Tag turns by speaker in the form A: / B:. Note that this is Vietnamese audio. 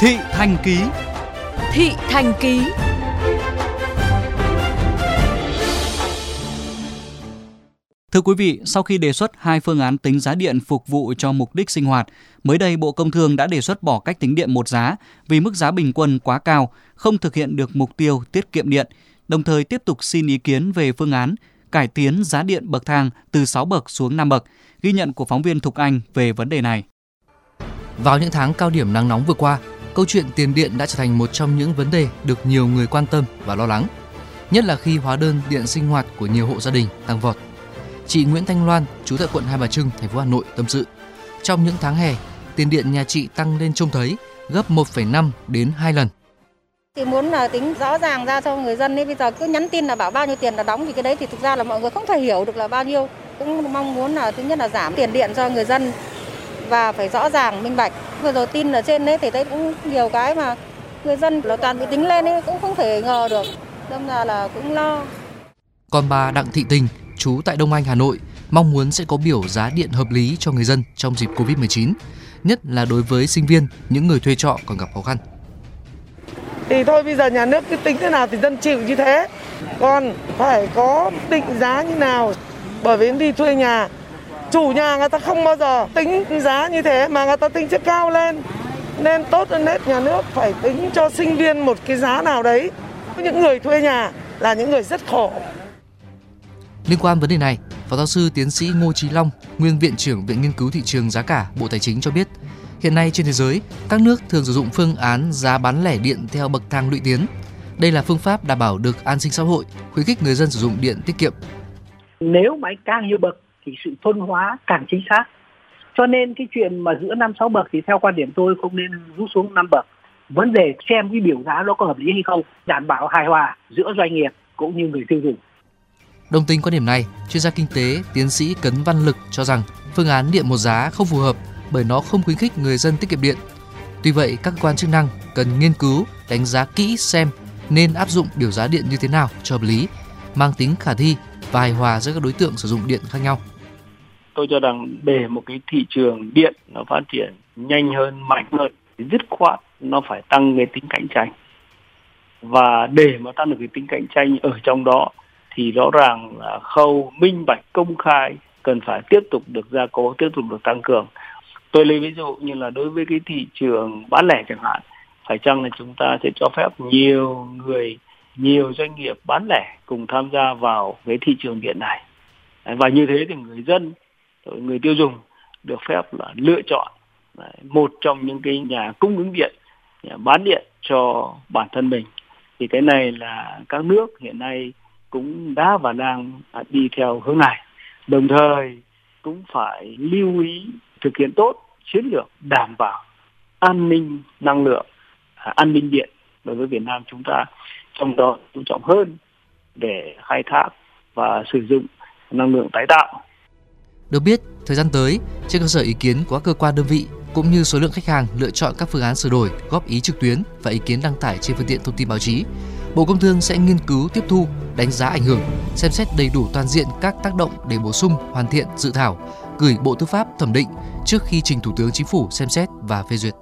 A: Thị Thành Ký
B: Thị Thành Ký
A: Thưa quý vị, sau khi đề xuất hai phương án tính giá điện phục vụ cho mục đích sinh hoạt, mới đây Bộ Công Thương đã đề xuất bỏ cách tính điện một giá vì mức giá bình quân quá cao, không thực hiện được mục tiêu tiết kiệm điện, đồng thời tiếp tục xin ý kiến về phương án cải tiến giá điện bậc thang từ 6 bậc xuống 5 bậc. Ghi nhận của phóng viên Thục Anh về vấn đề này.
C: Vào những tháng cao điểm nắng nóng vừa qua, câu chuyện tiền điện đã trở thành một trong những vấn đề được nhiều người quan tâm và lo lắng, nhất là khi hóa đơn điện sinh hoạt của nhiều hộ gia đình tăng vọt. Chị Nguyễn Thanh Loan, chú tại quận Hai Bà Trưng, thành phố Hà Nội tâm sự, trong những tháng hè, tiền điện nhà chị tăng lên trông thấy gấp 1,5 đến 2 lần.
D: Thì muốn là tính rõ ràng ra cho người dân ấy bây giờ cứ nhắn tin là bảo bao nhiêu tiền là đóng thì cái đấy thì thực ra là mọi người không thể hiểu được là bao nhiêu. Cũng mong muốn là thứ nhất là giảm tiền điện cho người dân và phải rõ ràng minh bạch. Vừa rồi tin ở trên đấy thì thấy cũng nhiều cái mà người dân là toàn bị tính lên ấy cũng không thể ngờ được. Đâm ra là cũng lo.
C: Còn bà Đặng Thị Tình, trú tại Đông Anh, Hà Nội, mong muốn sẽ có biểu giá điện hợp lý cho người dân trong dịp Covid-19, nhất là đối với sinh viên, những người thuê trọ còn gặp khó khăn.
E: Thì thôi bây giờ nhà nước cứ tính thế nào thì dân chịu như thế. Còn phải có định giá như nào bởi vì đi thuê nhà chủ nhà người ta không bao giờ tính giá như thế mà người ta tính chất cao lên nên tốt hơn hết nhà nước phải tính cho sinh viên một cái giá nào đấy những người thuê nhà là những người rất khổ
C: Liên quan vấn đề này, Phó giáo sư tiến sĩ Ngô Chí Long, nguyên viện trưởng Viện Nghiên cứu thị trường giá cả Bộ Tài chính cho biết, hiện nay trên thế giới, các nước thường sử dụng phương án giá bán lẻ điện theo bậc thang lũy tiến. Đây là phương pháp đảm bảo được an sinh xã hội, khuyến khích người dân sử dụng điện tiết kiệm.
F: Nếu máy càng nhiều bậc thì sự phân hóa càng chính xác. Cho nên cái chuyện mà giữa năm sáu bậc thì theo quan điểm tôi không nên rút xuống năm bậc. Vấn đề xem cái biểu giá đó có hợp lý hay không, đảm bảo hài hòa giữa doanh nghiệp cũng như người tiêu dùng.
C: Đồng tình quan điểm này, chuyên gia kinh tế tiến sĩ Cấn Văn Lực cho rằng phương án điện một giá không phù hợp bởi nó không khuyến khích người dân tiết kiệm điện. Tuy vậy, các cơ quan chức năng cần nghiên cứu, đánh giá kỹ xem nên áp dụng biểu giá điện như thế nào cho hợp lý, mang tính khả thi và hài hòa giữa các đối tượng sử dụng điện khác nhau.
G: Tôi cho rằng để một cái thị trường điện nó phát triển nhanh hơn, mạnh hơn, thì dứt khoát nó phải tăng cái tính cạnh tranh. Và để mà tăng được cái tính cạnh tranh ở trong đó thì rõ ràng là khâu minh bạch công khai cần phải tiếp tục được gia cố, tiếp tục được tăng cường. Tôi lấy ví dụ như là đối với cái thị trường bán lẻ chẳng hạn, phải chăng là chúng ta sẽ cho phép nhiều người, nhiều doanh nghiệp bán lẻ cùng tham gia vào cái thị trường điện này. Và như thế thì người dân, người tiêu dùng được phép là lựa chọn một trong những cái nhà cung ứng điện, nhà bán điện cho bản thân mình. Thì cái này là các nước hiện nay cũng đã và đang đi theo hướng này. Đồng thời cũng phải lưu ý thực hiện tốt chiến lược đảm bảo an ninh năng lượng, à, an ninh điện đối với Việt Nam chúng ta trong đó chú trọng hơn để khai thác và sử dụng năng lượng tái tạo.
C: Được biết, thời gian tới, trên cơ sở ý kiến của các cơ quan đơn vị cũng như số lượng khách hàng lựa chọn các phương án sửa đổi, góp ý trực tuyến và ý kiến đăng tải trên phương tiện thông tin báo chí, Bộ Công Thương sẽ nghiên cứu tiếp thu, đánh giá ảnh hưởng, xem xét đầy đủ toàn diện các tác động để bổ sung, hoàn thiện dự thảo, gửi Bộ Tư pháp thẩm định trước khi trình Thủ tướng Chính phủ xem xét và phê duyệt.